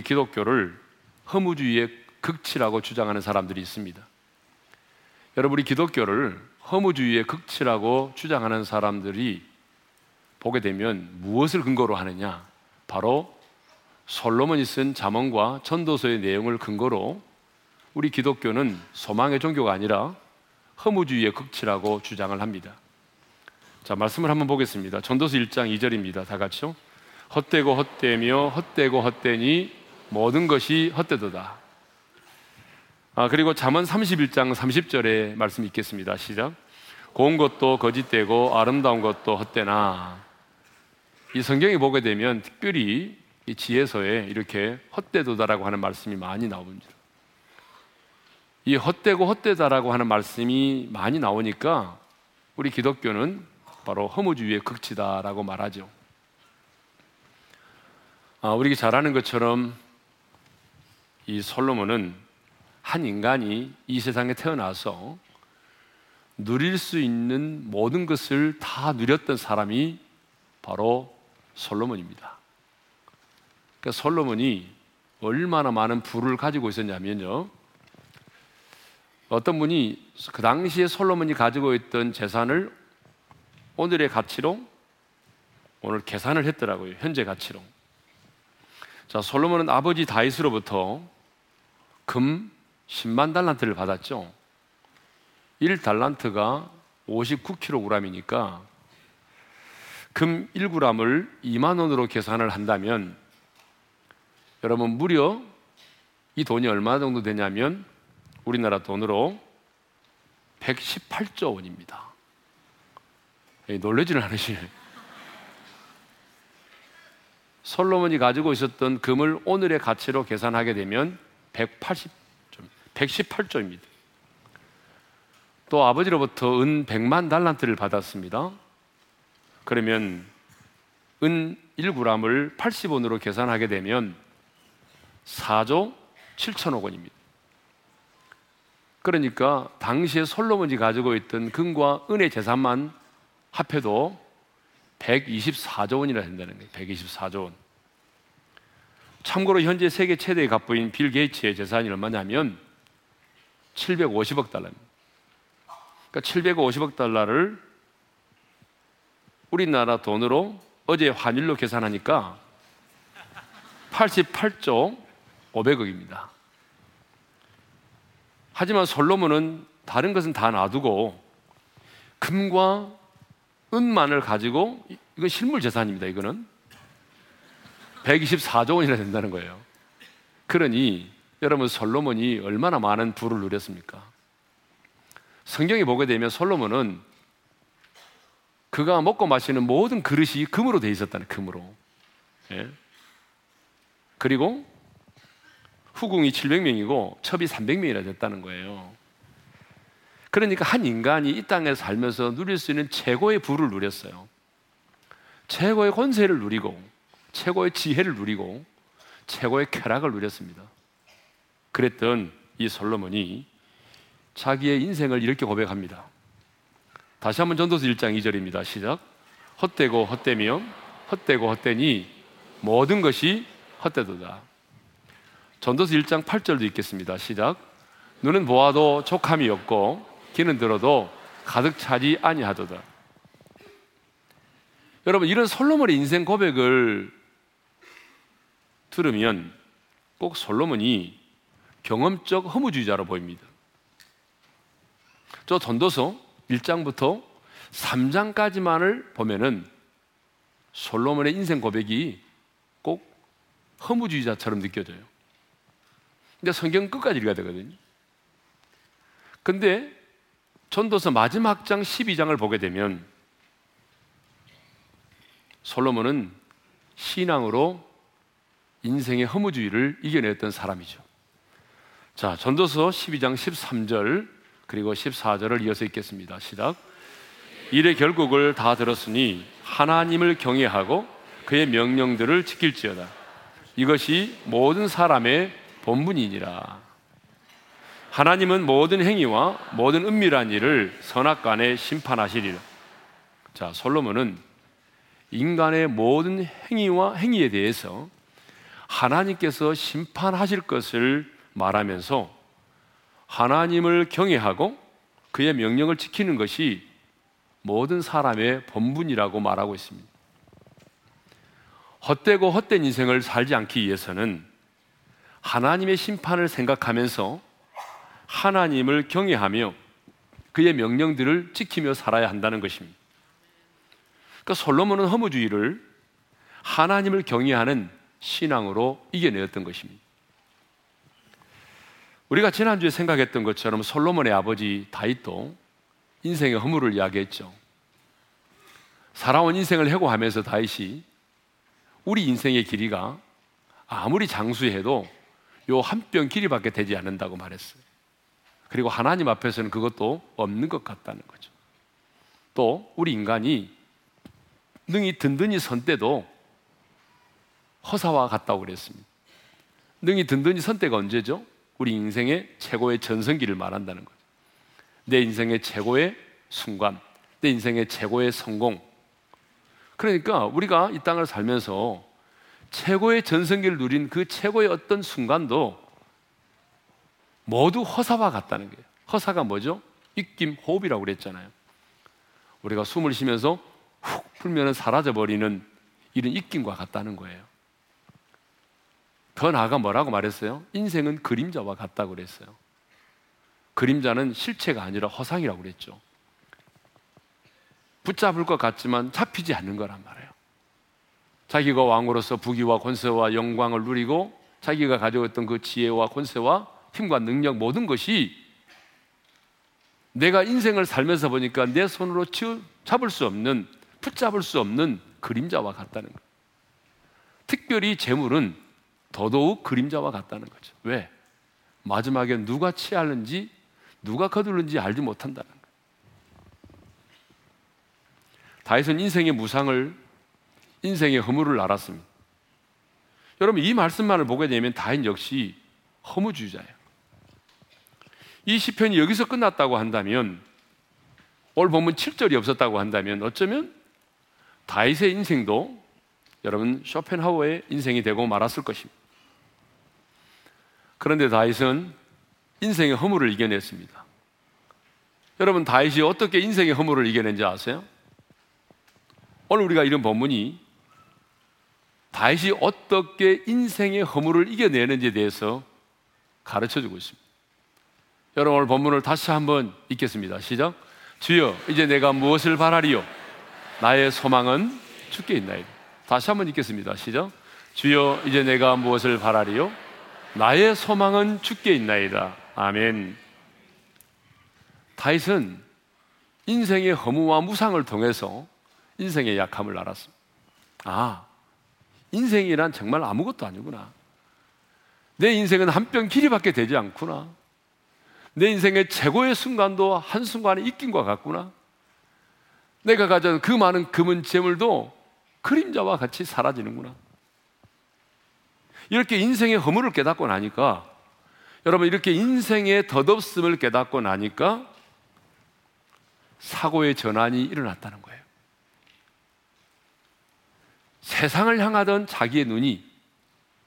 우리 기독교를 허무주의의 극치라고 주장하는 사람들이 있습니다. 여러분, 우리 기독교를 허무주의의 극치라고 주장하는 사람들이 보게 되면 무엇을 근거로 하느냐? 바로 솔로몬이 쓴 잠언과 전도서의 내용을 근거로 우리 기독교는 소망의 종교가 아니라 허무주의의 극치라고 주장을 합니다. 자, 말씀을 한번 보겠습니다. 전도서 1장 2절입니다. 다 같이요. 헛되고 헛되며 헛되고 헛되니 모든 것이 헛되도다. 아, 그리고 잠언 31장 30절에 말씀 있겠습니다. 시작. 고운 것도 거짓되고 아름다운 것도 헛되나 이 성경에 보게 되면 특별히 이 지혜서에 이렇게 헛되도다라고 하는 말씀이 많이 나옵니다. 이 헛되고 헛되다라고 하는 말씀이 많이 나오니까 우리 기독교는 바로 허무주의의 극치다라고 말하죠. 아, 우리가 잘 아는 것처럼 이 솔로몬은 한 인간이 이 세상에 태어나서 누릴 수 있는 모든 것을 다 누렸던 사람이 바로 솔로몬입니다. 그러니까 솔로몬이 얼마나 많은 부를 가지고 있었냐면요. 어떤 분이 그 당시에 솔로몬이 가지고 있던 재산을 오늘의 가치로 오늘 계산을 했더라고요. 현재 가치로. 자, 솔로몬은 아버지 다윗으로부터 금 10만 달란트를 받았죠. 1달란트가 59kg이니까 금 1g을 2만 원으로 계산을 한다면 여러분 무려 이 돈이 얼마 정도 되냐면 우리나라 돈으로 118조 원입니다. 놀래지는 않으시네. 솔로몬이 가지고 있었던 금을 오늘의 가치로 계산하게 되면 180조, 118조입니다. 또 아버지로부터 은 100만 달란트를 받았습니다. 그러면 은 1g을 80원으로 계산하게 되면 4조 7천억 원입니다. 그러니까 당시에 솔로몬이 가지고 있던 금과 은의 재산만 합해도 124조 원이나 된다는 거예요. 124조 원. 참고로 현재 세계 최대의 갑부인 빌 게이츠의 재산이 얼마냐면 750억 달러입니다. 그러니까 750억 달러를 우리나라 돈으로 어제 환율로 계산하니까 88조 500억입니다. 하지만 솔로몬은 다른 것은 다 놔두고 금과 은만을 가지고 이건 실물 재산입니다. 이거는 124조 원이나 된다는 거예요. 그러니 여러분 솔로몬이 얼마나 많은 부를 누렸습니까? 성경에 보게 되면 솔로몬은 그가 먹고 마시는 모든 그릇이 금으로 되어 있었다는 금으로. 예? 그리고 후궁이 700명이고 첩이 300명이나 됐다는 거예요. 그러니까 한 인간이 이 땅에 살면서 누릴 수 있는 최고의 부를 누렸어요. 최고의 권세를 누리고, 최고의 지혜를 누리고, 최고의 쾌락을 누렸습니다. 그랬던 이 솔로몬이 자기의 인생을 이렇게 고백합니다. 다시 한번 전도서 1장 2절입니다. 시작. 헛되고 헛되며 헛되고 헛되니 모든 것이 헛되도다. 전도서 1장 8절도 있겠습니다. 시작. 눈은 보아도 족함이 없고 귀는 들어도 가득 차지 아니하도다. 여러분 이런 솔로몬의 인생 고백을 들으면 꼭 솔로몬이 경험적 허무주의자로 보입니다. 저 전도서 1장부터 3장까지만을 보면은 솔로몬의 인생 고백이 꼭 허무주의자처럼 느껴져요. 근데 성경 끝까지 읽어야 되거든요. 근데 전도서 마지막 장 12장을 보게 되면 솔로몬은 신앙으로 인생의 허무주의를 이겨냈던 사람이죠. 자, 전도서 12장 13절 그리고 14절을 이어서 읽겠습니다. 시작. 일의 결국을 다 들었으니 하나님을 경외하고 그의 명령들을 지킬지어다. 이것이 모든 사람의 본분이니라. 하나님은 모든 행위와 모든 은밀한 일을 선악간에 심판하시리라. 자, 솔로몬은 인간의 모든 행위와 행위에 대해서 하나님께서 심판하실 것을 말하면서 하나님을 경외하고 그의 명령을 지키는 것이 모든 사람의 본분이라고 말하고 있습니다. 헛되고 헛된 인생을 살지 않기 위해서는 하나님의 심판을 생각하면서 하나님을 경외하며 그의 명령들을 지키며 살아야 한다는 것입니다. 그러니까 솔로몬은 허무주의를 하나님을 경외하는 신앙으로 이겨내었던 것입니다. 우리가 지난주에 생각했던 것처럼 솔로몬의 아버지 다윗도 인생의 허물을 이야기했죠. 살아온 인생을 해고하면서 다윗이 우리 인생의 길이가 아무리 장수해도 요 한 뼘 길이밖에 되지 않는다고 말했어요. 그리고 하나님 앞에서는 그것도 없는 것 같다는 거죠. 또 우리 인간이 능이 든든히 선 때도 허사와 같다고 그랬습니다. 능이 든든히 선 때가 언제죠? 우리 인생의 최고의 전성기를 말한다는 거죠. 내 인생의 최고의 순간, 내 인생의 최고의 성공. 그러니까 우리가 이 땅을 살면서 최고의 전성기를 누린 그 최고의 어떤 순간도 모두 허사와 같다는 거예요. 허사가 뭐죠? 입김, 호흡이라고 그랬잖아요. 우리가 숨을 쉬면서 훅 풀면 사라져 버리는 이런 입김과 같다는 거예요. 더 나아가 뭐라고 말했어요? 인생은 그림자와 같다고 그랬어요. 그림자는 실체가 아니라 허상이라고 그랬죠. 붙잡을 것 같지만 잡히지 않는 거란 말이에요. 자기가 왕으로서 부귀와 권세와 영광을 누리고 자기가 가져왔던 그 지혜와 권세와 힘과 능력 모든 것이 내가 인생을 살면서 보니까 내 손으로 잡을 수 없는 붙잡을 수 없는 그림자와 같다는 거예요. 특별히 재물은 더더욱 그림자와 같다는 거죠. 왜? 마지막에 누가 취하는지 누가 거두는지 알지 못한다는. 다윗은 인생의 무상을 인생의 허물을 알았습니다. 여러분 이 말씀만을 보게 되면 다인 역시 허무주의자예요. 이 시편이 여기서 끝났다고 한다면 올 본문 7절이 없었다고 한다면 어쩌면 다윗의 인생도 여러분 쇼펜하우의 인생이 되고 말았을 것입니다. 그런데 다윗은 인생의 허물을 이겨냈습니다. 여러분 다윗이 어떻게 인생의 허물을 이겨낸지 아세요? 오늘 우리가 이런 본문이 다윗이 어떻게 인생의 허물을 이겨내는지에 대해서 가르쳐 주고 있습니다. 여러분 오늘 본문을 다시 한번 읽겠습니다. 시작. 주여 이제 내가 무엇을 바라리요? 나의 소망은 주께 있나이다. 다시 한번 읽겠습니다. 시작. 주여 이제 내가 무엇을 바라리요? 나의 소망은 주께 있나이다. 아멘. 다윗은 인생의 허무와 무상을 통해서 인생의 약함을 알았습니다. 아, 인생이란 정말 아무것도 아니구나. 내 인생은 한 뼘 길이밖에 되지 않구나. 내 인생의 최고의 순간도 한순간에 있긴과 같구나. 내가 가진 그 많은 금은 재물도 그림자와 같이 사라지는구나. 이렇게 인생의 허물을 깨닫고 나니까 여러분 이렇게 인생의 덧없음을 깨닫고 나니까 사고의 전환이 일어났다는 거예요. 세상을 향하던 자기의 눈이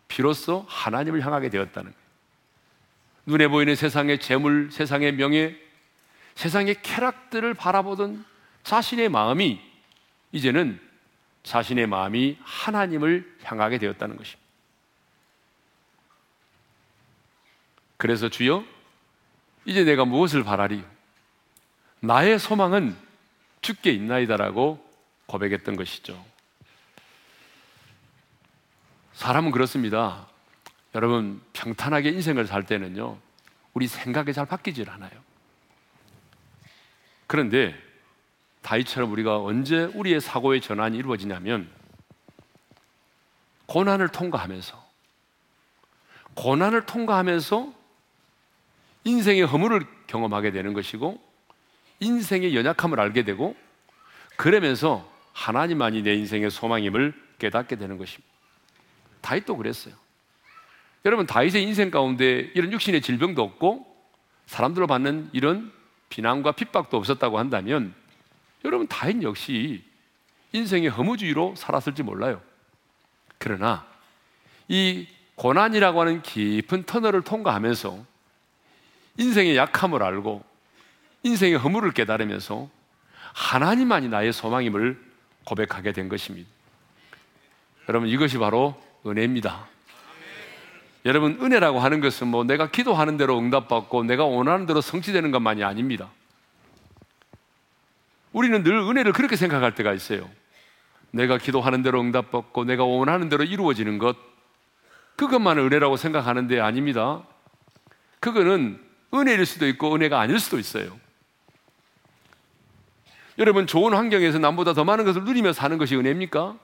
비로소 하나님을 향하게 되었다는 거예요. 눈에 보이는 세상의 재물, 세상의 명예, 세상의 쾌락들을 바라보던 자신의 마음이 이제는 자신의 마음이 하나님을 향하게 되었다는 것입니다. 그래서 주여, 이제 내가 무엇을 바라리? 나의 소망은 주께 있나이다라고 고백했던 것이죠. 사람은 그렇습니다. 여러분, 평탄하게 인생을 살 때는요, 우리 생각이 잘 바뀌질 않아요. 그런데 다이처럼 우리가 언제 우리의 사고의 전환이 이루어지냐면 고난을 통과하면서 고난을 통과하면서 인생의 허물을 경험하게 되는 것이고 인생의 연약함을 알게 되고 그러면서 하나님만이 내 인생의 소망임을 깨닫게 되는 것입니다. 다윗도 그랬어요. 여러분 다윗의 인생 가운데 이런 육신의 질병도 없고 사람들로 받는 이런 비난과 핍박도 없었다고 한다면 여러분 다윗 역시 인생의 허무주의로 살았을지 몰라요. 그러나 이 고난이라고 하는 깊은 터널을 통과하면서 인생의 약함을 알고 인생의 허물을 깨달으면서 하나님만이 나의 소망임을 고백하게 된 것입니다. 여러분 이것이 바로 은혜입니다. 여러분 은혜라고 하는 것은 뭐 내가 기도하는 대로 응답받고 내가 원하는 대로 성취되는 것만이 아닙니다. 우리는 늘 은혜를 그렇게 생각할 때가 있어요. 내가 기도하는 대로 응답받고 내가 원하는 대로 이루어지는 것 그것만 은혜라고 생각하는데 아닙니다. 그거는 은혜일 수도 있고 은혜가 아닐 수도 있어요. 여러분 좋은 환경에서 남보다 더 많은 것을 누리며 사는 것이 은혜입니까?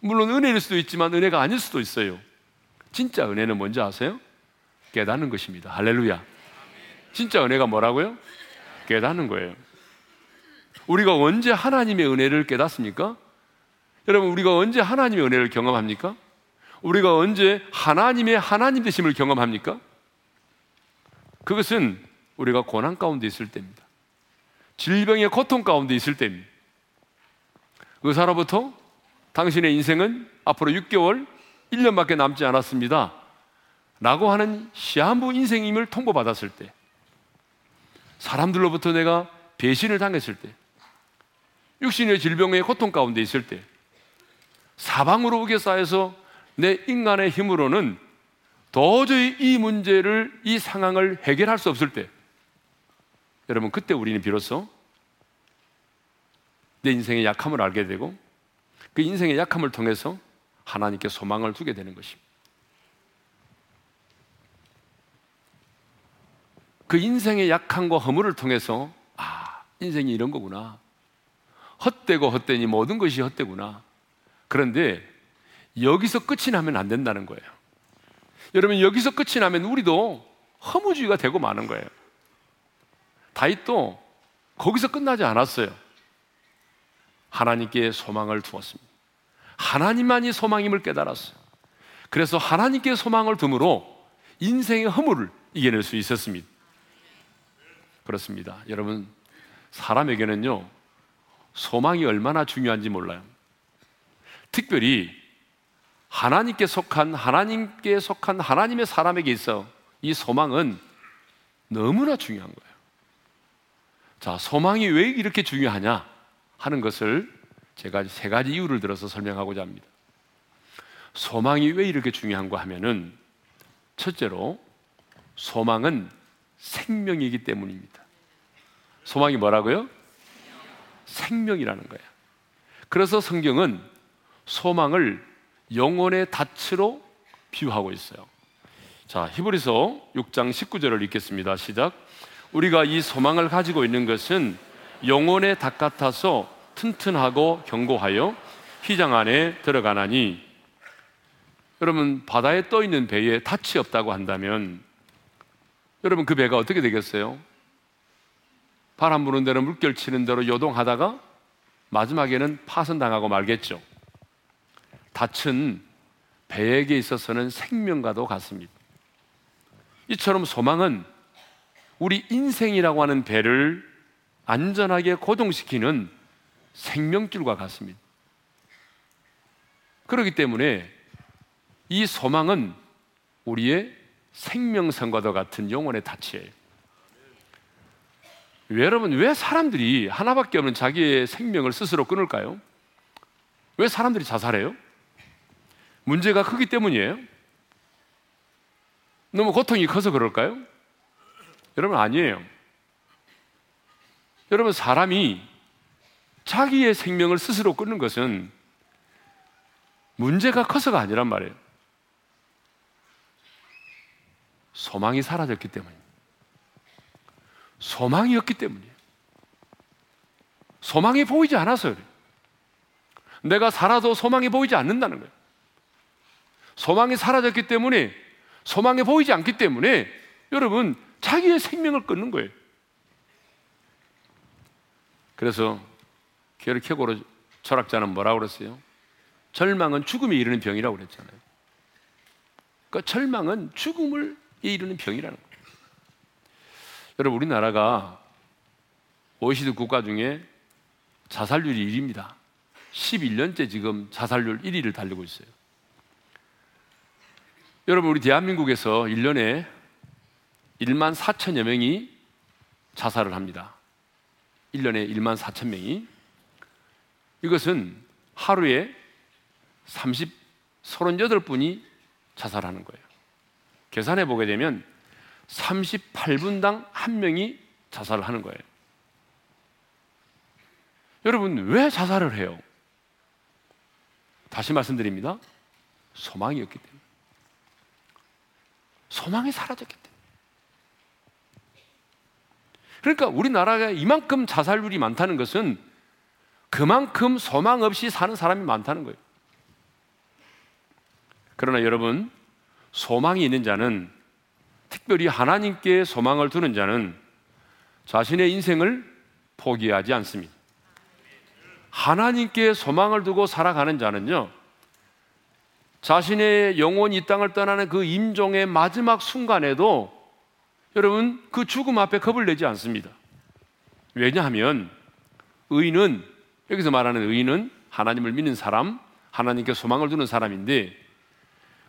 물론 은혜일 수도 있지만 은혜가 아닐 수도 있어요. 진짜 은혜는 뭔지 아세요? 깨닫는 것입니다. 할렐루야. 진짜 은혜가 뭐라고요? 깨닫는 거예요. 우리가 언제 하나님의 은혜를 깨닫습니까? 여러분, 우리가 언제 하나님의 은혜를 경험합니까? 우리가 언제 하나님의 하나님 되심을 경험합니까? 그것은 우리가 고난 가운데 있을 때입니다. 질병의 고통 가운데 있을 때입니다. 의사로부터 당신의 인생은 앞으로 6개월, 1년밖에 남지 않았습니다. 라고 하는 시한부 인생임을 통보받았을 때, 사람들로부터 내가 배신을 당했을 때, 육신의 질병의 고통 가운데 있을 때, 사방으로 우겨 쌓여서 내 인간의 힘으로는 도저히 이 문제를, 이 상황을 해결할 수 없을 때, 여러분, 그때 우리는 비로소 내 인생의 약함을 알게 되고, 그 인생의 약함을 통해서 하나님께 소망을 두게 되는 것입니다. 그 인생의 약함과 허물을 통해서, 아, 인생이 이런 거구나. 헛되고 헛되니 모든 것이 헛되구나. 그런데 여기서 끝이 나면 안 된다는 거예요. 여러분, 여기서 끝이 나면 우리도 허무주의가 되고 마는 거예요. 다윗도 거기서 끝나지 않았어요. 하나님께 소망을 두었습니다. 하나님만이 소망임을 깨달았어요. 그래서 하나님께 소망을 둠으로 인생의 허물을 이겨낼 수 있었습니다. 그렇습니다. 여러분, 사람에게는요, 소망이 얼마나 중요한지 몰라요. 특별히 하나님께 속한, 하나님께 속한 하나님의 사람에게 있어 이 소망은 너무나 중요한 거예요. 자, 소망이 왜 이렇게 중요하냐 하는 것을 제가 세 가지 이유를 들어서 설명하고자 합니다. 소망이 왜 이렇게 중요한가 하면은 첫째로 소망은 생명이기 때문입니다. 소망이 뭐라고요? 생명이라는 거예요. 그래서 성경은 소망을 영혼의 닻으로 비유하고 있어요. 자, 히브리서 6장 19절을 읽겠습니다. 시작. 우리가 이 소망을 가지고 있는 것은 영혼의 닭 같아서 튼튼하고 견고하여 휘장 안에 들어가나니 여러분 바다에 떠 있는 배에 닻이 없다고 한다면 여러분 그 배가 어떻게 되겠어요? 바람 부는 대로 물결 치는 대로 요동하다가 마지막에는 파손당하고 말겠죠. 닻은 배에게 있어서는 생명과도 같습니다. 이처럼 소망은 우리 인생이라고 하는 배를 안전하게 고정시키는 생명줄과 같습니다. 그렇기 때문에 이 소망은 우리의 생명선과도 같은 영혼의 닻이에요. 여러분, 왜 사람들이 하나밖에 없는 자기의 생명을 스스로 끊을까요? 왜 사람들이 자살해요? 문제가 크기 때문이에요? 너무 고통이 커서 그럴까요? 여러분, 아니에요. 여러분, 사람이 자기의 생명을 스스로 끊는 것은 문제가 커서가 아니란 말이에요. 소망이 사라졌기 때문입니다. 소망이 없기 때문이에요. 소망이 보이지 않아서 그래요. 내가 살아도 소망이 보이지 않는다는 거예요. 소망이 사라졌기 때문에 소망이 보이지 않기 때문에 여러분 자기의 생명을 끊는 거예요. 그래서 게르케고르 철학자는 뭐라고 그랬어요? 절망은 죽음에 이르는 병이라고 그랬잖아요. 그러니까 절망은 죽음을 이르는 병이라는 거예요. 여러분 우리나라가 OECD 국가 중에 자살률이 1위입니다. 11년째 지금 자살률 1위를 달리고 있어요. 여러분 우리 대한민국에서 1년에 1만 4천여 명이 자살을 합니다. 1년에 1만 4천 명이 이것은 하루에 30 38분이 자살하는 거예요. 계산해 보게 되면 38분당 한 명이 자살을 하는 거예요. 여러분, 왜 자살을 해요? 다시 말씀드립니다. 소망이 없기 때문에. 소망이 사라졌기 때문에. 그러니까 우리나라가 이만큼 자살률이 많다는 것은 그만큼 소망 없이 사는 사람이 많다는 거예요. 그러나 여러분, 소망이 있는 자는 특별히 하나님께 소망을 두는 자는 자신의 인생을 포기하지 않습니다. 하나님께 소망을 두고 살아가는 자는요, 자신의 영혼이 이 땅을 떠나는 그 임종의 마지막 순간에도 여러분 그 죽음 앞에 겁을 내지 않습니다. 왜냐하면 의인은 여기서 말하는 의인은 하나님을 믿는 사람, 하나님께 소망을 두는 사람인데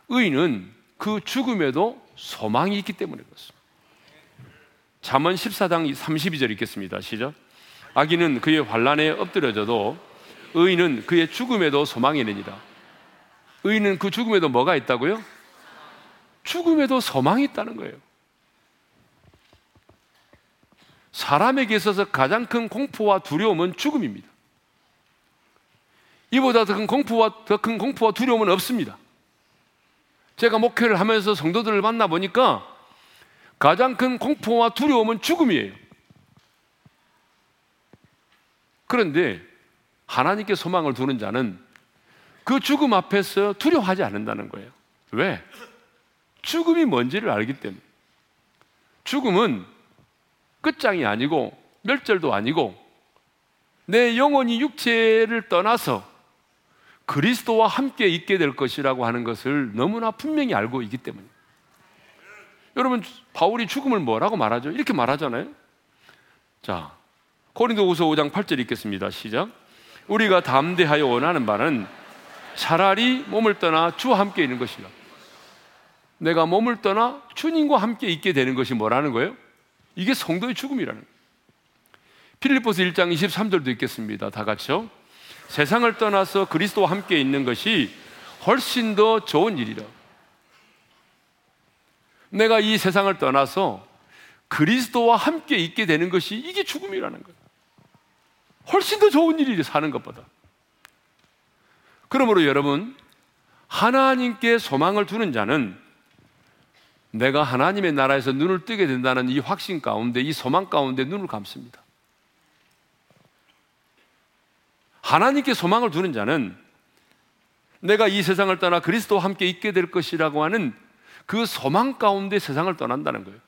의인은 그 죽음에도 소망이 있기 때문에 그렇습니다. 잠언 14장 32절 읽겠습니다. 시작. 악인은 그의 환란에 엎드려져도 의인은 그의 죽음에도 소망이 있느니라. 의인은 그 죽음에도 뭐가 있다고요? 죽음에도 소망이 있다는 거예요. 사람에게 있어서 가장 큰 공포와 두려움은 죽음입니다. 이보다 더 큰 공포와 더 큰 공포와 두려움은 없습니다. 제가 목회를 하면서 성도들을 만나 보니까 가장 큰 공포와 두려움은 죽음이에요. 그런데 하나님께 소망을 두는 자는 그 죽음 앞에서 두려워하지 않는다는 거예요. 왜? 죽음이 뭔지를 알기 때문에. 죽음은 끝장이 아니고 멸절도 아니고 내 영혼이 육체를 떠나서 그리스도와 함께 있게 될 것이라고 하는 것을 너무나 분명히 알고 있기 때문에. 여러분, 바울이 죽음을 뭐라고 말하죠? 이렇게 말하잖아요. 자, 고린도후서 5장 8절 읽겠습니다. 시작. 우리가 담대하여 원하는 바는 차라리 몸을 떠나 주와 함께 있는 것이라. 내가 몸을 떠나 주님과 함께 있게 되는 것이 뭐라는 거예요? 이게 성도의 죽음이라는. 필리포스 1장 23절도 읽겠습니다. 다 같이요. 세상을 떠나서 그리스도와 함께 있는 것이 훨씬 더 좋은 일이라. 내가 이 세상을 떠나서 그리스도와 함께 있게 되는 것이 이게 죽음이라는 거예요. 훨씬 더 좋은 일이 사는 것보다. 그러므로 여러분, 하나님께 소망을 두는 자는 내가 하나님의 나라에서 눈을 뜨게 된다는 이 확신 가운데, 이 소망 가운데 눈을 감습니다. 하나님께 소망을 두는 자는 내가 이 세상을 떠나 그리스도와 함께 있게 될 것이라고 하는 그 소망 가운데 세상을 떠난다는 거예요.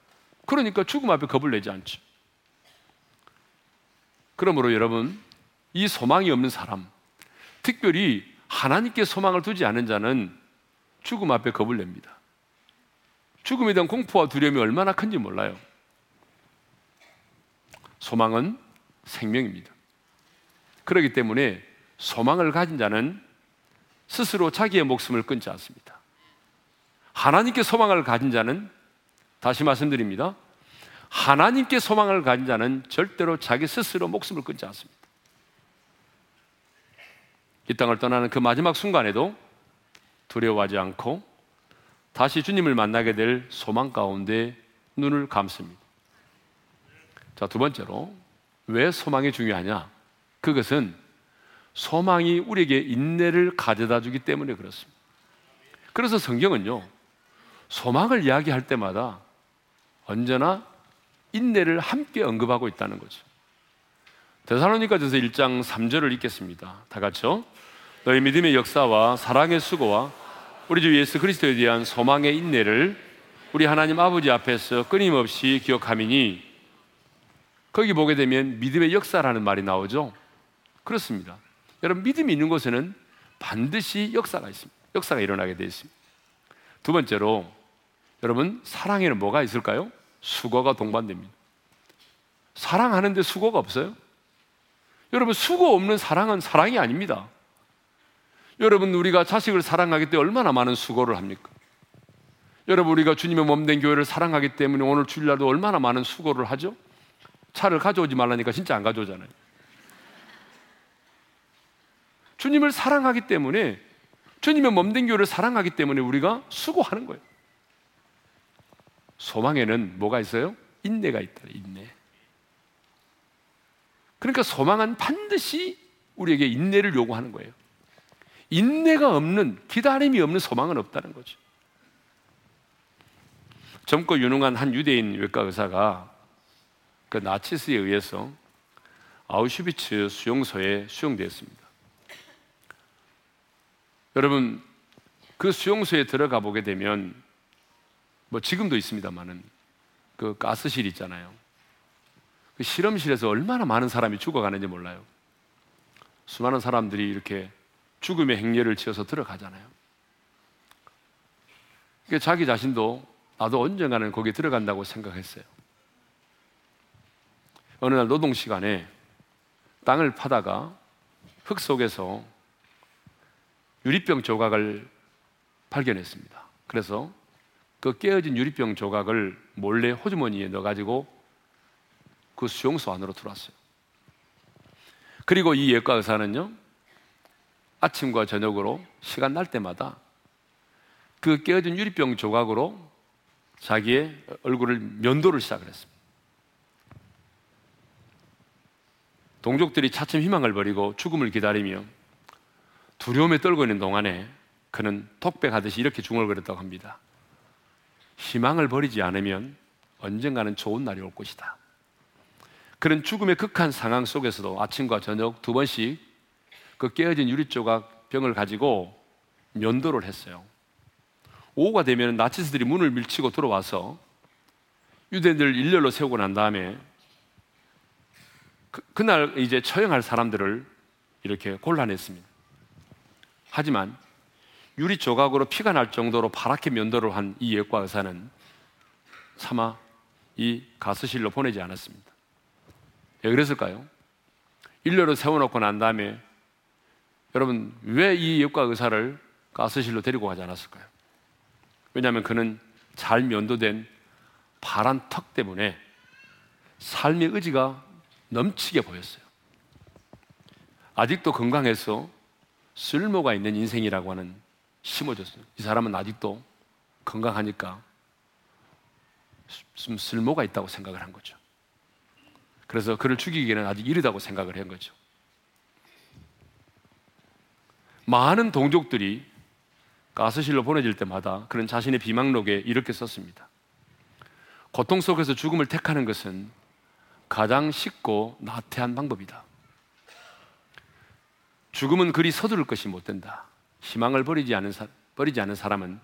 그러니까 죽음 앞에 겁을 내지 않죠. 그러므로 여러분, 이 소망이 없는 사람, 특별히 하나님께 소망을 두지 않은 자는 죽음 앞에 겁을 냅니다. 죽음에 대한 공포와 두려움이 얼마나 큰지 몰라요. 소망은 생명입니다. 그렇기 때문에 소망을 가진 자는 스스로 자기의 목숨을 끊지 않습니다. 하나님께 소망을 가진 자는 다시 말씀드립니다. 하나님께 소망을 가진 자는 절대로 자기 스스로 목숨을 끊지 않습니다. 이 땅을 떠나는 그 마지막 순간에도 두려워하지 않고 다시 주님을 만나게 될 소망 가운데 눈을 감습니다. 자, 두 번째로 왜 소망이 중요하냐? 그것은 소망이 우리에게 인내를 가져다 주기 때문에 그렇습니다. 그래서 성경은요, 소망을 이야기할 때마다 언제나 인내를 함께 언급하고 있다는 거죠. 데살로니가전서 1장 3절을 읽겠습니다. 다 같이요. 너희 믿음의 역사와 사랑의 수고와 우리 주 예수 그리스도에 대한 소망의 인내를 우리 하나님 아버지 앞에서 끊임없이 기억하미니 거기 보게 되면 믿음의 역사라는 말이 나오죠. 그렇습니다. 여러분 믿음이 있는 곳에는 반드시 역사가 있습니다. 역사가 일어나게 되어 있습니다. 두 번째로 여러분 사랑에는 뭐가 있을까요? 수고가 동반됩니다. 사랑하는데 수고가 없어요? 여러분 수고 없는 사랑은 사랑이 아닙니다. 여러분 우리가 자식을 사랑하기 때문에 얼마나 많은 수고를 합니까? 여러분 우리가 주님의 몸된 교회를 사랑하기 때문에 오늘 주일날도 얼마나 많은 수고를 하죠? 차를 가져오지 말라니까 진짜 안 가져오잖아요. 주님을 사랑하기 때문에 주님의 몸된 교회를 사랑하기 때문에 우리가 수고하는 거예요. 소망에는 뭐가 있어요? 인내가 있다. 인내. 그러니까 소망은 반드시 우리에게 인내를 요구하는 거예요. 인내가 없는 기다림이 없는 소망은 없다는 거죠. 젊고 유능한 한 유대인 외과 의사가 그 나치스에 의해서 아우슈비츠 수용소에 수용되었습니다. 여러분 그 수용소에 들어가 보게 되면 뭐 지금도 있습니다만은 그 가스실 있잖아요. 그 실험실에서 얼마나 많은 사람이 죽어가는지 몰라요. 수많은 사람들이 이렇게 죽음의 행렬을 지어서 들어가잖아요. 자기 자신도 나도 언젠가는 거기에 들어간다고 생각했어요. 어느 날 노동 시간에 땅을 파다가 흙 속에서 유리병 조각을 발견했습니다. 그래서 그 깨어진 유리병 조각을 몰래 호주머니에 넣어가지고 그 수용소 안으로 들어왔어요. 그리고 이 예과 의사는요, 아침과 저녁으로 시간 날 때마다 그 깨어진 유리병 조각으로 자기의 얼굴을 면도를 시작을 했습니다. 동족들이 차츰 희망을 버리고 죽음을 기다리며 두려움에 떨고 있는 동안에 그는 독백하듯이 이렇게 중얼거렸다고 합니다. 희망을 버리지 않으면 언젠가는 좋은 날이 올 것이다. 그런 죽음의 극한 상황 속에서도 아침과 저녁 두 번씩 그 깨어진 유리 조각 병을 가지고 면도를 했어요. 오후가 되면 나치스들이 문을 밀치고 들어와서 유대인들 일렬로 세우고 난 다음에 그, 그날 이제 처형할 사람들을 이렇게 곤란했습니다. 하지만 유리 조각으로 피가 날 정도로 파랗게 면도를 한 이 예과 의사는 차마 이 가스실로 보내지 않았습니다. 왜 그랬을까요? 일렬로 세워놓고 난 다음에 여러분 왜 이 예과 의사를 가스실로 데리고 가지 않았을까요? 왜냐하면 그는 잘 면도된 파란 턱 때문에 삶의 의지가 넘치게 보였어요. 아직도 건강해서 쓸모가 있는 인생이라고 하는 심어졌어요. 이 사람은 아직도 건강하니까 좀 쓸모가 있다고 생각을 한 거죠. 그래서 그를 죽이기에는 아직 이르다고 생각을 한 거죠. 많은 동족들이 가스실로 보내질 때마다 그런 자신의 비망록에 이렇게 썼습니다. 고통 속에서 죽음을 택하는 것은 가장 쉽고 나태한 방법이다. 죽음은 그리 서두를 것이 못 된다. 희망을 버리지 않은, 사, 버리지 않은 사람은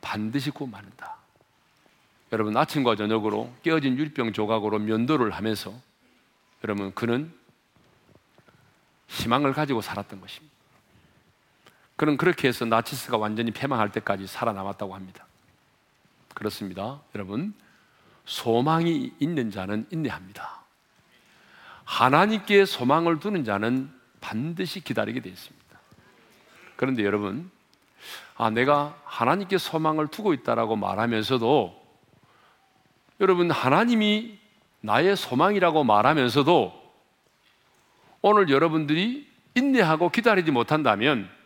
반드시 구원받는다. 여러분, 아침과 저녁으로 깨어진 유리병 조각으로 면도를 하면서 여러분, 그는 희망을 가지고 살았던 것입니다. 그는 그렇게 해서 나치스가 완전히 패망할 때까지 살아남았다고 합니다. 그렇습니다. 여러분, 소망이 있는 자는 인내합니다. 하나님께 소망을 두는 자는 반드시 기다리게 되어 있습니다. 그런데 여러분, 아, 내가 하나님께 소망을 두고 있다라고 말하면서도 여러분, 하나님이 나의 소망이라고 말하면서도 오늘 여러분들이 인내하고 기다리지 못한다면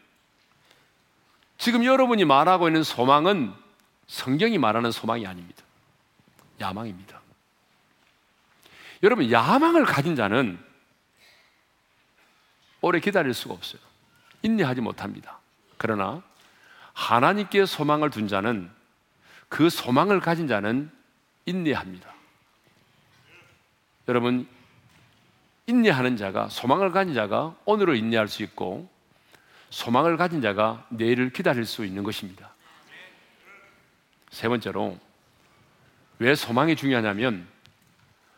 지금 여러분이 말하고 있는 소망은 성경이 말하는 소망이 아닙니다. 야망입니다. 여러분, 야망을 가진 자는 오래 기다릴 수가 없어요. 인내하지 못합니다. 그러나 하나님께 소망을 둔 자는 그 소망을 가진 자는 인내합니다. 여러분, 인내하는 자가, 소망을 가진 자가 오늘을 인내할 수 있고 소망을 가진 자가 내일을 기다릴 수 있는 것입니다. 세 번째로 왜 소망이 중요하냐면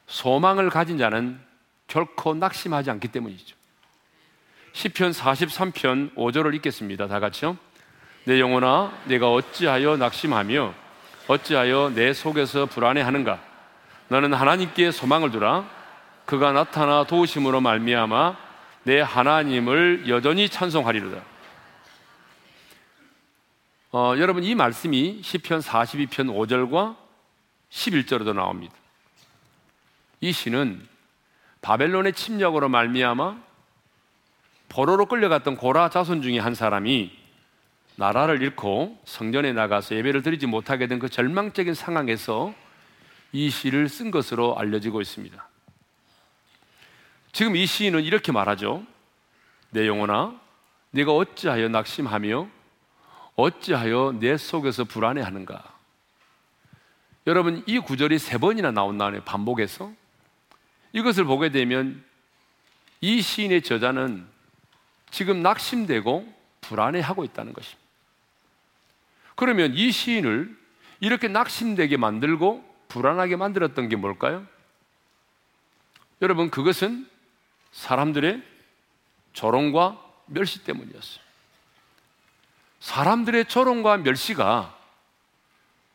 소망을 가진 자는 결코 낙심하지 않기 때문이죠. 시편 43편 5절을 읽겠습니다. 다 같이요. 내 영혼아 내가 어찌하여 낙심하며 어찌하여 내 속에서 불안해하는가? 너는 하나님께 소망을 두라. 그가 나타나 도우심으로 말미암아 내 하나님을 여전히 찬송하리로다. 어, 여러분 이 말씀이 시편 42편 5절과 11절에도 나옵니다. 이 시는 바벨론의 침략으로 말미암아 포로로 끌려갔던 고라 자손 중에 한 사람이 나라를 잃고 성전에 나가서 예배를 드리지 못하게 된 그 절망적인 상황에서 이 시를 쓴 것으로 알려지고 있습니다. 지금 이 시인은 이렇게 말하죠. 내 영혼아, 네가 어찌하여 낙심하며 어찌하여 내 속에서 불안해하는가? 여러분 이 구절이 세 번이나 나온다네요. 반복해서 이것을 보게 되면 이 시인의 저자는 지금 낙심되고 불안해하고 있다는 것입니다. 그러면 이 시인을 이렇게 낙심되게 만들고 불안하게 만들었던 게 뭘까요? 여러분 그것은 사람들의 조롱과 멸시 때문이었어요. 사람들의 조롱과 멸시가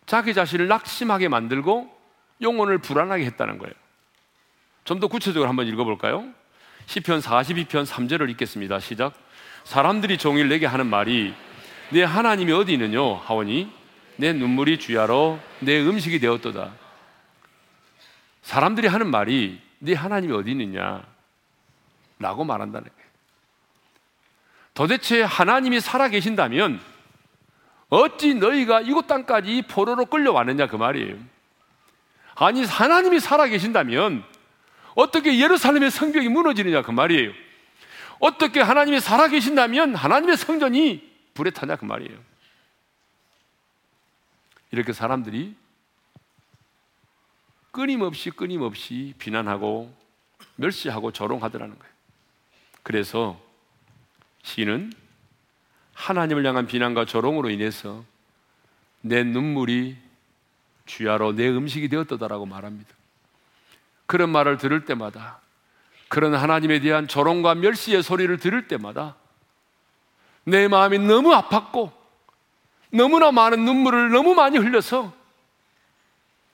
자기 자신을 낙심하게 만들고 영혼을 불안하게 했다는 거예요. 좀 더 구체적으로 한번 읽어볼까요? 시편 42편 3절을 읽겠습니다. 시작. 사람들이 종일 내게 하는 말이 내 하나님이 어디 있느뇨 하오니 내 눈물이 주야로 내 음식이 되었도다. 사람들이 하는 말이 네 하나님이 어디 있느냐 라고 말한다는. 도대체 하나님이 살아 계신다면 어찌 너희가 이곳 땅까지 포로로 끌려왔느냐 그 말이에요. 아니 하나님이 살아 계신다면 어떻게 예루살렘의 성벽이 무너지느냐 그 말이에요. 어떻게 하나님이 살아 계신다면 하나님의 성전이 불에 타냐 그 말이에요. 이렇게 사람들이 끊임없이 끊임없이 비난하고 멸시하고 조롱하더라는 거예요. 그래서 시는 하나님을 향한 비난과 조롱으로 인해서 내 눈물이 주야로 내 음식이 되었다라고 말합니다. 그런 말을 들을 때마다 그런 하나님에 대한 조롱과 멸시의 소리를 들을 때마다 내 마음이 너무 아팠고 너무나 많은 눈물을 너무 많이 흘려서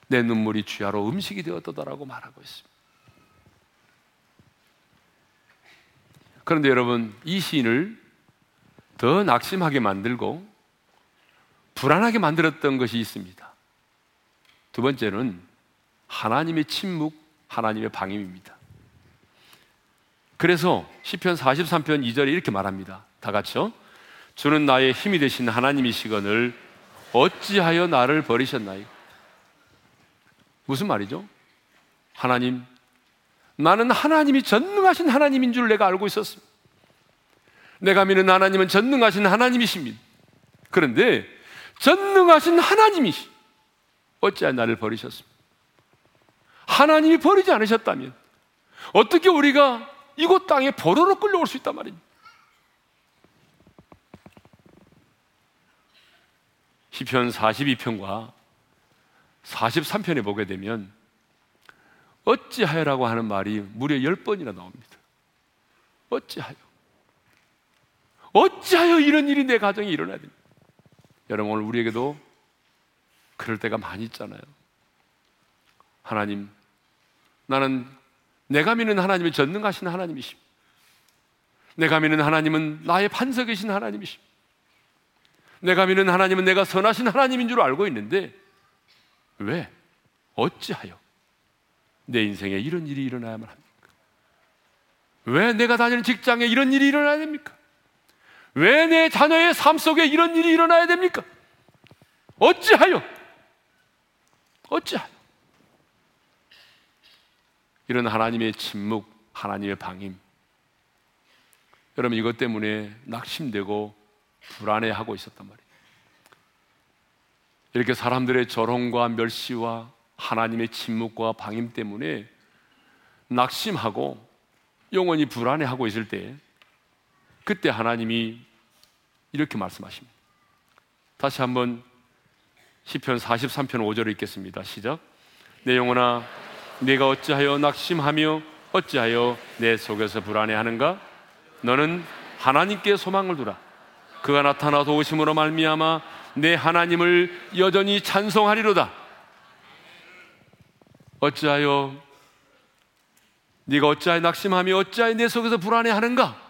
내 눈물이 주야로 음식이 되었다라고 말하고 있습니다. 그런데 여러분, 이 시인을 더 낙심하게 만들고 불안하게 만들었던 것이 있습니다. 두 번째는 하나님의 침묵, 하나님의 방임입니다. 그래서 시편 43편 2절에 이렇게 말합니다. 다 같이요. 주는 나의 힘이 되신 하나님이시거늘 어찌하여 나를 버리셨나요? 무슨 말이죠? 하나님, 나는 하나님이 전능하신 하나님인 줄 내가 알고 있었습니다. 내가 믿는 하나님은 전능하신 하나님이십니다. 그런데 전능하신 하나님이시 어찌하여 나를 버리셨습니까? 하나님이 버리지 않으셨다면 어떻게 우리가 이곳 땅에 포로로 끌려올 수 있단 말입니다. 시편 42편과 43편에 보게 되면 어찌하여라고 하는 말이 무려 10번이나 나옵니다. 어찌하여. 어찌하여 이런 일이 내 가정에 일어나야 됩니까? 여러분 오늘 우리에게도 그럴 때가 많이 있잖아요. 하나님, 나는 내가 믿는 하나님이 전능하신 하나님이십니다. 내가 믿는 하나님은 나의 판석이신 하나님이십니다. 내가 믿는 하나님은 내가 선하신 하나님인 줄 알고 있는데 왜? 어찌하여 내 인생에 이런 일이 일어나야만 합니까? 왜 내가 다니는 직장에 이런 일이 일어나야 됩니까? 왜 내 자녀의 삶 속에 이런 일이 일어나야 됩니까? 어찌하여? 어찌하여? 이런 하나님의 침묵, 하나님의 방임. 여러분 이것 때문에 낙심되고 불안해하고 있었단 말이에요. 이렇게 사람들의 조롱과 멸시와 하나님의 침묵과 방임 때문에 낙심하고 영원히 불안해하고 있을 때 그때 하나님이 이렇게 말씀하십니다. 다시 한번 시편 43편 5절을 읽겠습니다. 시작. 내 영혼아 내가 어찌하여 낙심하며 어찌하여 내 속에서 불안해하는가? 너는 하나님께 소망을 두라. 그가 나타나 도우심으로 말미암아 내 하나님을 여전히 찬송하리로다. 어찌하여 네가 어찌하여 낙심하며 어찌하여 내 속에서 불안해하는가?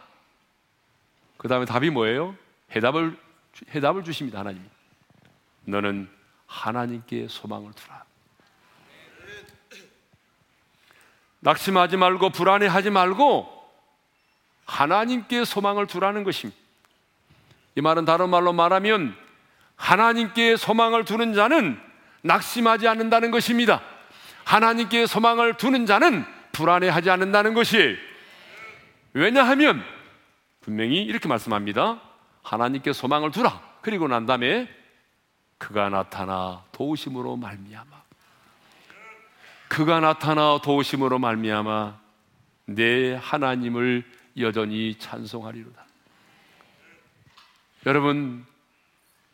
그 다음에 답이 뭐예요? 해답을 해답을 주십니다 하나님. 너는 하나님께 소망을 두라. 낙심하지 말고 불안해하지 말고 하나님께 소망을 두라는 것입니다. 이 말은 다른 말로 말하면 하나님께 소망을 두는 자는 낙심하지 않는다는 것입니다. 하나님께 소망을 두는 자는 불안해하지 않는다는 것이 왜냐하면 분명히 이렇게 말씀합니다. 하나님께 소망을 두라. 그리고 난 다음에 그가 나타나 도우심으로 말미암아 그가 나타나 도우심으로 말미암아 내 하나님을 여전히 찬송하리로다. 여러분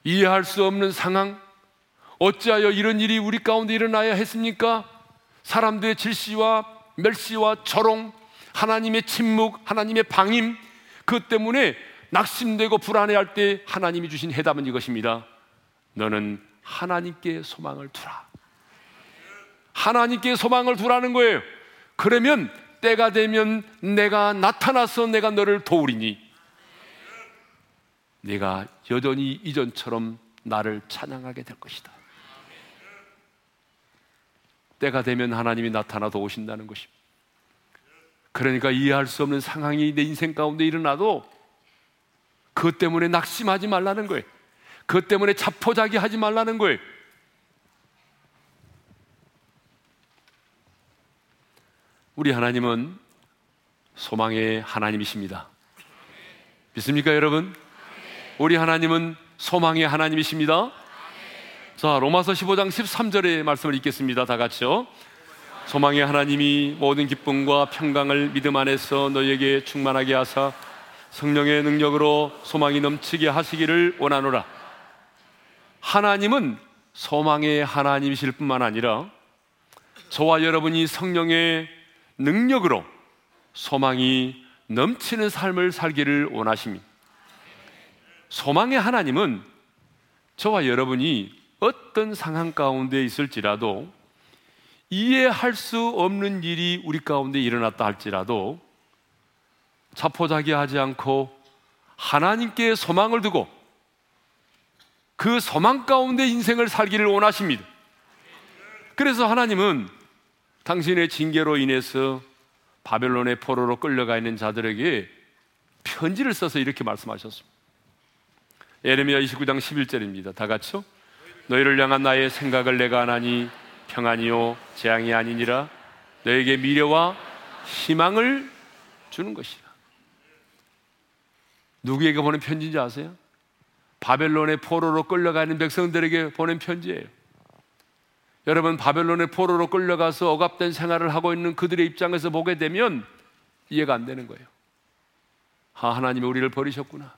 이해할 수 없는 상황 어찌하여 이런 일이 우리 가운데 일어나야 했습니까? 사람들의 질시와 멸시와 조롱, 하나님의 침묵, 하나님의 방임, 그 때문에 낙심되고 불안해할 때 하나님이 주신 해답은 이것입니다. 너는 하나님께 소망을 두라. 하나님께 소망을 두라는 거예요. 그러면 때가 되면 내가 나타나서 내가 너를 도우리니 내가 여전히 이전처럼 나를 찬양하게 될 것이다. 때가 되면 하나님이 나타나 도우신다는 것입니다. 그러니까 이해할 수 없는 상황이 내 인생 가운데 일어나도 그것 때문에 낙심하지 말라는 거예요. 그것 때문에 자포자기 하지 말라는 거예요. 우리 하나님은 소망의 하나님이십니다. 믿습니까, 여러분? 우리 하나님은 소망의 하나님이십니다. 자, 로마서 15장 13절의 말씀을 읽겠습니다. 다 같이요. 소망의 하나님이 모든 기쁨과 평강을 믿음 안에서 너희에게 충만하게 하사 성령의 능력으로 소망이 넘치게 하시기를 원하노라. 하나님은 소망의 하나님이실 뿐만 아니라 저와 여러분이 성령의 능력으로 소망이 넘치는 삶을 살기를 원하십니다. 소망의 하나님은 저와 여러분이 어떤 상황 가운데 있을지라도 이해할 수 없는 일이 우리 가운데 일어났다 할지라도 자포자기하지 않고 하나님께 소망을 두고 그 소망 가운데 인생을 살기를 원하십니다. 그래서 하나님은 당신의 징계로 인해서 바벨론의 포로로 끌려가 있는 자들에게 편지를 써서 이렇게 말씀하셨습니다. 예레미야 29장 11절입니다. 다 같이요. 너희를 향한 나의 생각을 내가 하나니 평안이요 재앙이 아니니라 너에게 미래와 희망을 주는 것이라. 누구에게 보낸 편지인지 아세요? 바벨론의 포로로 끌려가는 백성들에게 보낸 편지예요. 여러분 바벨론의 포로로 끌려가서 억압된 생활을 하고 있는 그들의 입장에서 보게 되면 이해가 안 되는 거예요. 아, 하나님이 우리를 버리셨구나.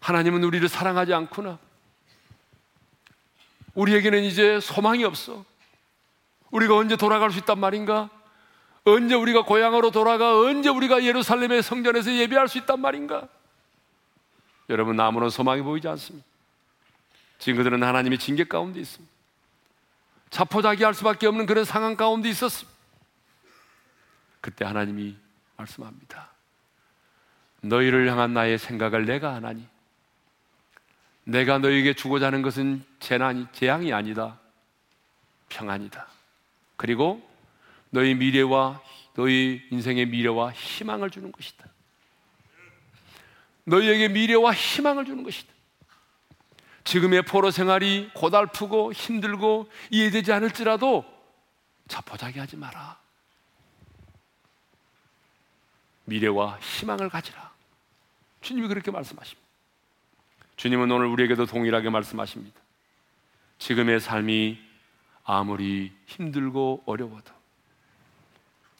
하나님은 우리를 사랑하지 않구나. 우리에게는 이제 소망이 없어. 우리가 언제 돌아갈 수 있단 말인가? 언제 우리가 고향으로 돌아가? 언제 우리가 예루살렘의 성전에서 예배할 수 있단 말인가? 여러분, 아무런 소망이 보이지 않습니다. 지금 그들은 하나님의 징계 가운데 있습니다. 자포자기 할 수밖에 없는 그런 상황 가운데 있었습니다. 그때 하나님이 말씀합니다. 너희를 향한 나의 생각을 내가 하나니 내가 너에게 주고자 하는 것은 재난이, 재앙이 아니다. 평안이다. 그리고 너희 미래와 너희 인생의 미래와 희망을 주는 것이다. 너희에게 미래와 희망을 주는 것이다. 지금의 포로 생활이 고달프고 힘들고 이해되지 않을지라도 자포자기 하지 마라. 미래와 희망을 가지라. 주님이 그렇게 말씀하십니다. 주님은 오늘 우리에게도 동일하게 말씀하십니다. 지금의 삶이 아무리 힘들고 어려워도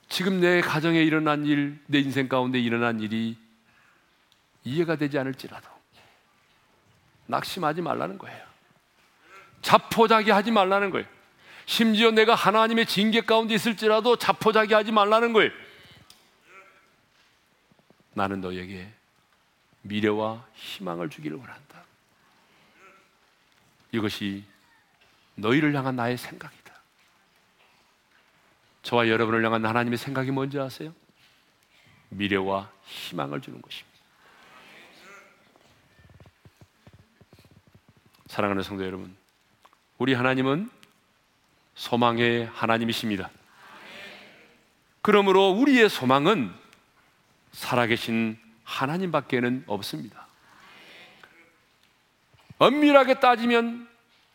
지금 내 가정에 일어난 일, 내 인생 가운데 일어난 일이 이해가 되지 않을지라도 낙심하지 말라는 거예요. 자포자기 하지 말라는 거예요. 심지어 내가 하나님의 징계 가운데 있을지라도 자포자기 하지 말라는 거예요. 나는 너에게 미래와 희망을 주기를 원한다. 이것이 너희를 향한 나의 생각이다. 저와 여러분을 향한 하나님의 생각이 뭔지 아세요? 미래와 희망을 주는 것입니다. 사랑하는 성도 여러분, 우리 하나님은 소망의 하나님이십니다. 그러므로 우리의 소망은 살아계신 하나님밖에는 없습니다. 엄밀하게 따지면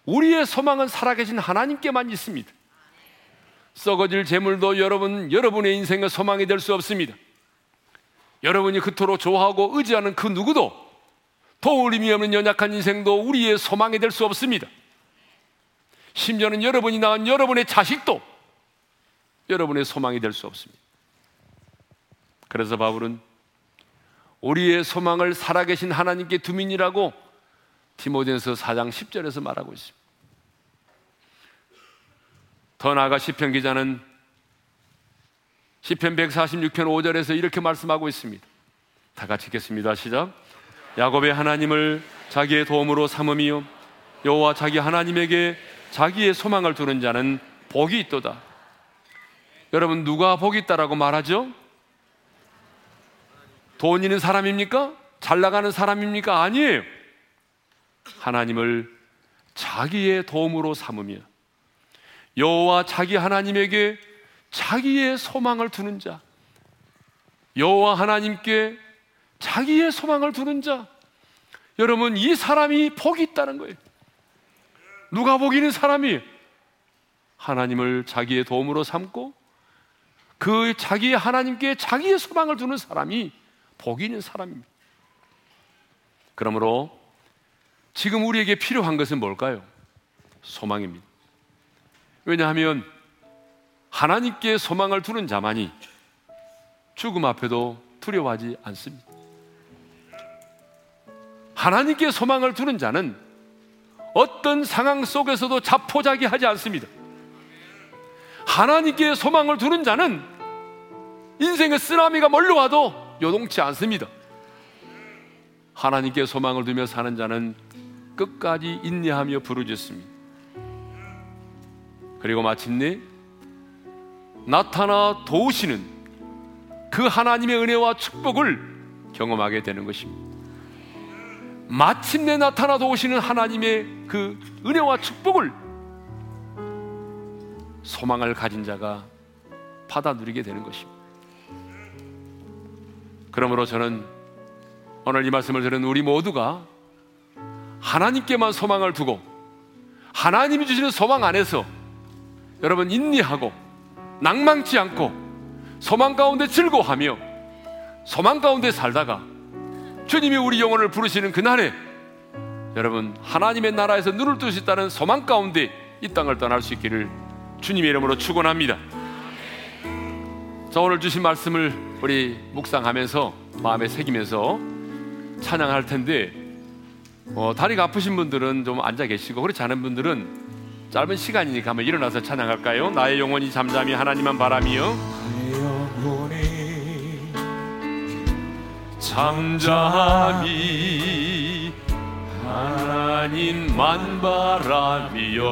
우리의 소망은 살아계신 하나님께만 있습니다. 썩어질 재물도 여러분, 여러분의 인생의 소망이 될 수 없습니다. 여러분이 그토록 좋아하고 의지하는 그 누구도 도울림이 없는 연약한 인생도 우리의 소망이 될 수 없습니다. 심지어는 여러분이 낳은 여러분의 자식도 여러분의 소망이 될 수 없습니다. 그래서 바울은 우리의 소망을 살아계신 하나님께 두민이라고 디모데서 4장 10절에서 말하고 있습니다. 더 나아가 시편 기자는 시편 146편 5절에서 이렇게 말씀하고 있습니다. 다 같이 읽겠습니다. 시작. 야곱의 하나님을 자기의 도움으로 삼음이요 여호와 자기 하나님에게 자기의 소망을 두는 자는 복이 있도다. 여러분 누가 복이 있다라고 말하죠? 돈 있는 사람입니까? 잘 나가는 사람입니까? 아니에요. 하나님을 자기의 도움으로 삼으며 여호와 자기 하나님에게 자기의 소망을 두는 자 여호와 하나님께 자기의 소망을 두는 자 여러분 이 사람이 복이 있다는 거예요. 누가 복 있는 사람이 하나님을 자기의 도움으로 삼고 그 자기의 하나님께 자기의 소망을 두는 사람이 복 있는 사람입니다. 그러므로 지금 우리에게 필요한 것은 뭘까요? 소망입니다. 왜냐하면 하나님께 소망을 두는 자만이 죽음 앞에도 두려워하지 않습니다. 하나님께 소망을 두는 자는 어떤 상황 속에서도 자포자기하지 않습니다. 하나님께 소망을 두는 자는 인생의 쓰나미가 몰려와도 요동치 않습니다. 하나님께 소망을 두며 사는 자는 끝까지 인내하며 부르짖습니다. 그리고 마침내 나타나 도우시는 그 하나님의 은혜와 축복을 경험하게 되는 것입니다. 마침내 나타나 도우시는 하나님의 그 은혜와 축복을 소망을 가진 자가 받아 누리게 되는 것입니다. 그러므로 저는 오늘 이 말씀을 들은 우리 모두가 하나님께만 소망을 두고 하나님이 주시는 소망 안에서 여러분 인내하고 낭망치 않고 소망 가운데 즐거워하며 소망 가운데 살다가 주님이 우리 영혼을 부르시는 그날에 여러분 하나님의 나라에서 눈을 뜰 수 있다는 소망 가운데 이 땅을 떠날 수 있기를 주님의 이름으로 축원합니다. 자 오늘 주신 말씀을 우리 묵상하면서 마음에 새기면서 찬양할 텐데 어, 다리가 아프신 분들은 좀 앉아 계시고 그렇지 않은 분들은 짧은 시간이니까 한번 일어나서 찬양할까요? 나의 영혼이 잠잠히 하나님만 바라미요. 잠잠히 하나님만 바라미요.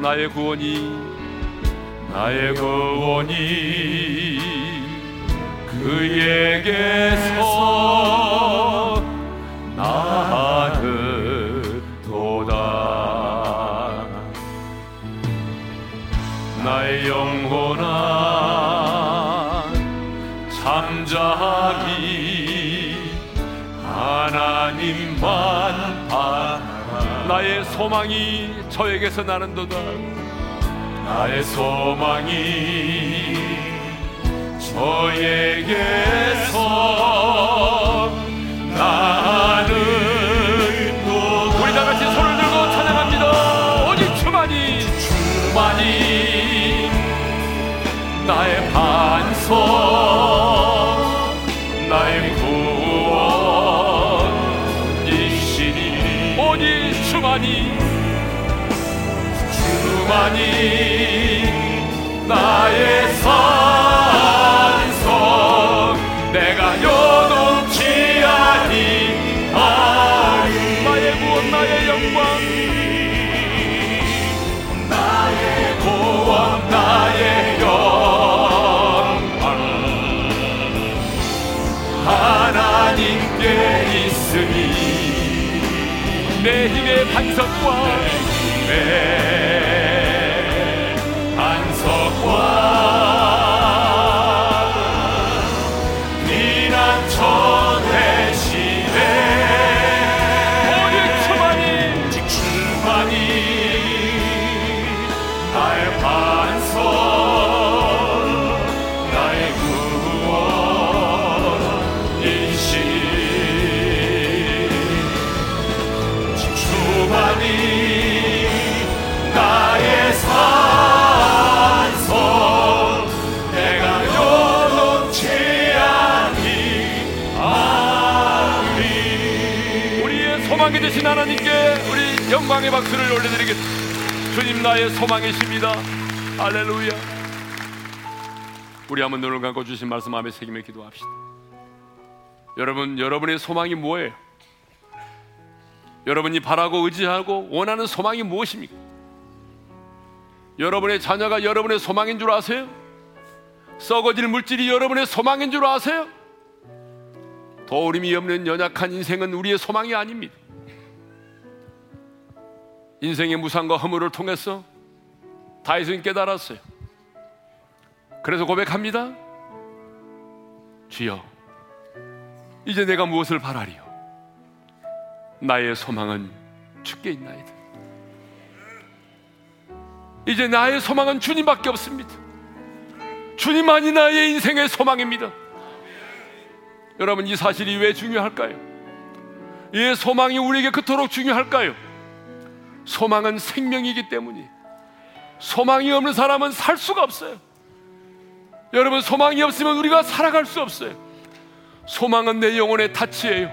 나의 구원이 나의 구원이 그에게 소망이 저에게서 나는도다. 나의 소망이 저에게서 나는 우리 다 같이 손을 들고 찬양합니다. 오직 주만이 주만이 나의 반석 나의 구원이시니 오직 주만이 주만이 나의 산성 내가 여동치 아니하리 나의 구원 나의 영광 나의 구원 나의 영광. 하나님께 있으니 내 기회 반석과 되신 하나님께 우리 영광의 박수를 올려드리겠습니다. 주님 나의 소망이십니다. 할렐루야. 우리 한번 눈을 감고 주신 말씀 마음에 새기며 기도합시다. 여러분, 여러분의 소망이 뭐예요? 여러분이 바라고 의지하고 원하는 소망이 무엇입니까? 여러분의 자녀가 여러분의 소망인 줄 아세요? 썩어질 물질이 여러분의 소망인 줄 아세요? 도우림이 없는 연약한 인생은 우리의 소망이 아닙니다. 인생의 무상과 허물을 통해서 다윗은 깨달았어요. 그래서 고백합니다. 주여, 이제 내가 무엇을 바라리요? 나의 소망은 주께 있나이다. 이제 나의 소망은 주님밖에 없습니다. 주님만이 나의 인생의 소망입니다. 여러분, 이 사실이 왜 중요할까요? 이 소망이 우리에게 그토록 중요할까요? 소망은 생명이기 때문이 소망이 없는 사람은 살 수가 없어요. 여러분 소망이 없으면 우리가 살아갈 수 없어요. 소망은 내 영혼의 타치예요.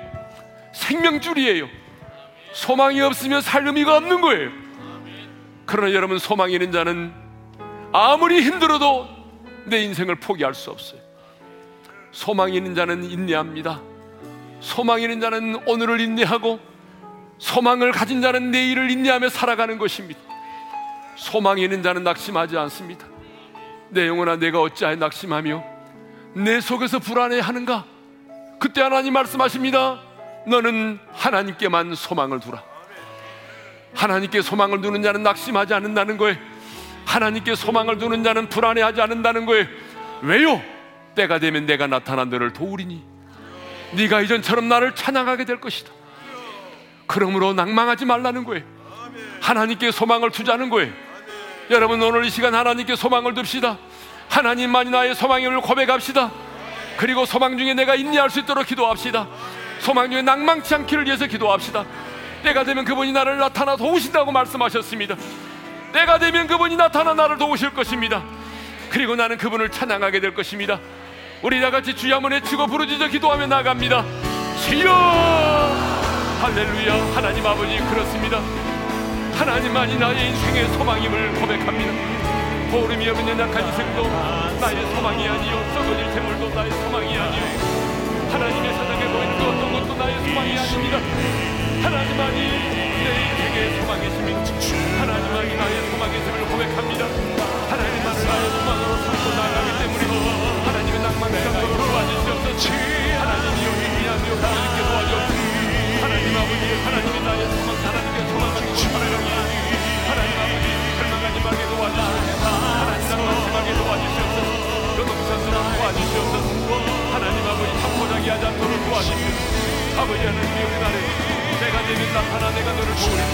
생명줄이에요. 소망이 없으면 살 의미가 없는 거예요. 그러나 여러분 소망이 있는 자는 아무리 힘들어도 내 인생을 포기할 수 없어요. 소망이 있는 자는 인내합니다. 소망이 있는 자는 오늘을 인내하고 소망을 가진 자는 내일을 인내하며 살아가는 것입니다. 소망이 있는 자는 낙심하지 않습니다. 내 영혼아 내가 어찌하여 낙심하며 내 속에서 불안해하는가? 그때 하나님 말씀하십니다. 너는 하나님께만 소망을 두라. 하나님께 소망을 두는 자는 낙심하지 않는다는 거예요. 하나님께 소망을 두는 자는 불안해하지 않는다는 거예요. 왜요? 때가 되면 내가 나타난 너를 도우리니 네가 이전처럼 나를 찬양하게 될 것이다. 그러므로 낭망하지 말라는 거예요. 하나님께 소망을 두자는 거예요. 여러분 오늘 이 시간 하나님께 소망을 둡시다. 하나님만이 나의 소망임을 고백합시다. 그리고 소망 중에 내가 인내할 수 있도록 기도합시다. 소망 중에 낭망치 않기를 위해서 기도합시다. 때가 되면 그분이 나를 나타나 도우신다고 말씀하셨습니다. 때가 되면 그분이 나타나 나를 도우실 것입니다. 그리고 나는 그분을 찬양하게 될 것입니다. 우리 다 같이 한번 외치고 부르짖어 기도하며 나갑니다. 주여! 할렐루야 하나님 아버지 그렇습니다. 하나님만이 나의 인생의 소망임을 고백합니다. 보름이 없는 연약한 인생도 나의 소망이 아니요 썩어질 재물도 나의 소망이 아니요. 하나님의 사랑에 보이는 그 어떤 것도 나의 소망이 아닙니다. 하나님만이 내 인생의 소망이십니다. 하나님만이 나의 소망이심을 고백합니다. 하나님만을 나의 소망으로 삼고 나가기 때문에 하나님의 낭만의 감으로 도와주시옵소서 하나님이여 위대하며 하나님께 도와주옵소서 하나님 아버지 하나님이 나의 소망 하나님의 소망을 살아가기 하나님 아버지 절망하지 말게 도와주시옵소서. 하나님 나를 심하게 도와주시옵소서. 요동천스러 도와주시옵소서. 하나님 아버지 참고자기 하지 않도록 도와주시옵소서. 아버지 하나님이 우리 나를 내가 되면 나타나 내가 너를 보리니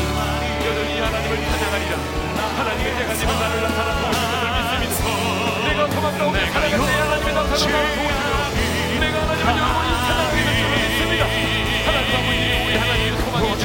여전히 하나님을 찬양하리라. 하나님의 때가 되면 나를 나타나 것을 믿습니다 내가 소망 가운데 살아갈 때 하나님의 나타나 도우시며 내가 찬양하게 될 줄을 믿습니다. 하나님 아버지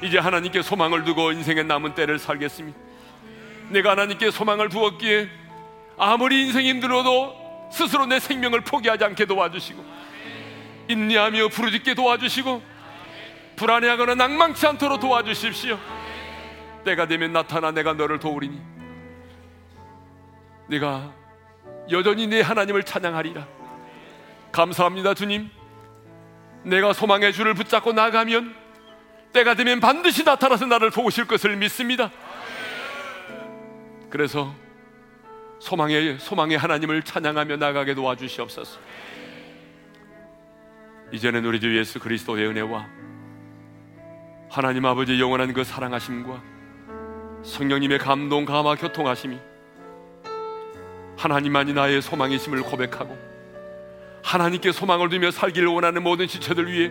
이제 하나님께 소망을 두고 인생의 남은 때를 살겠습니다. 내가 하나님께 소망을 두었기에 아무리 인생이 힘들어도 스스로 내 생명을 포기하지 않게 도와주시고 인내하며 부르짖게 도와주시고 불안해하거나 낭망치 않도록 도와주십시오. 때가 되면 나타나 내가 너를 도우리니 내가 여전히 내 하나님을 찬양하리라 감사합니다 주님 내가 소망의 줄을 붙잡고 나가면 때가 되면 반드시 나타나서 나를 도우실 것을 믿습니다 그래서 소망의 소망의 하나님을 찬양하며 나가게 도와주시옵소서. 이제는 우리 주 예수 그리스도의 은혜와 하나님 아버지 영원한 그 사랑하심과 성령님의 감동 감화 교통하심이 하나님만이 나의 소망이심을 고백하고 하나님께 소망을 두며 살기를 원하는 모든 지체들 위해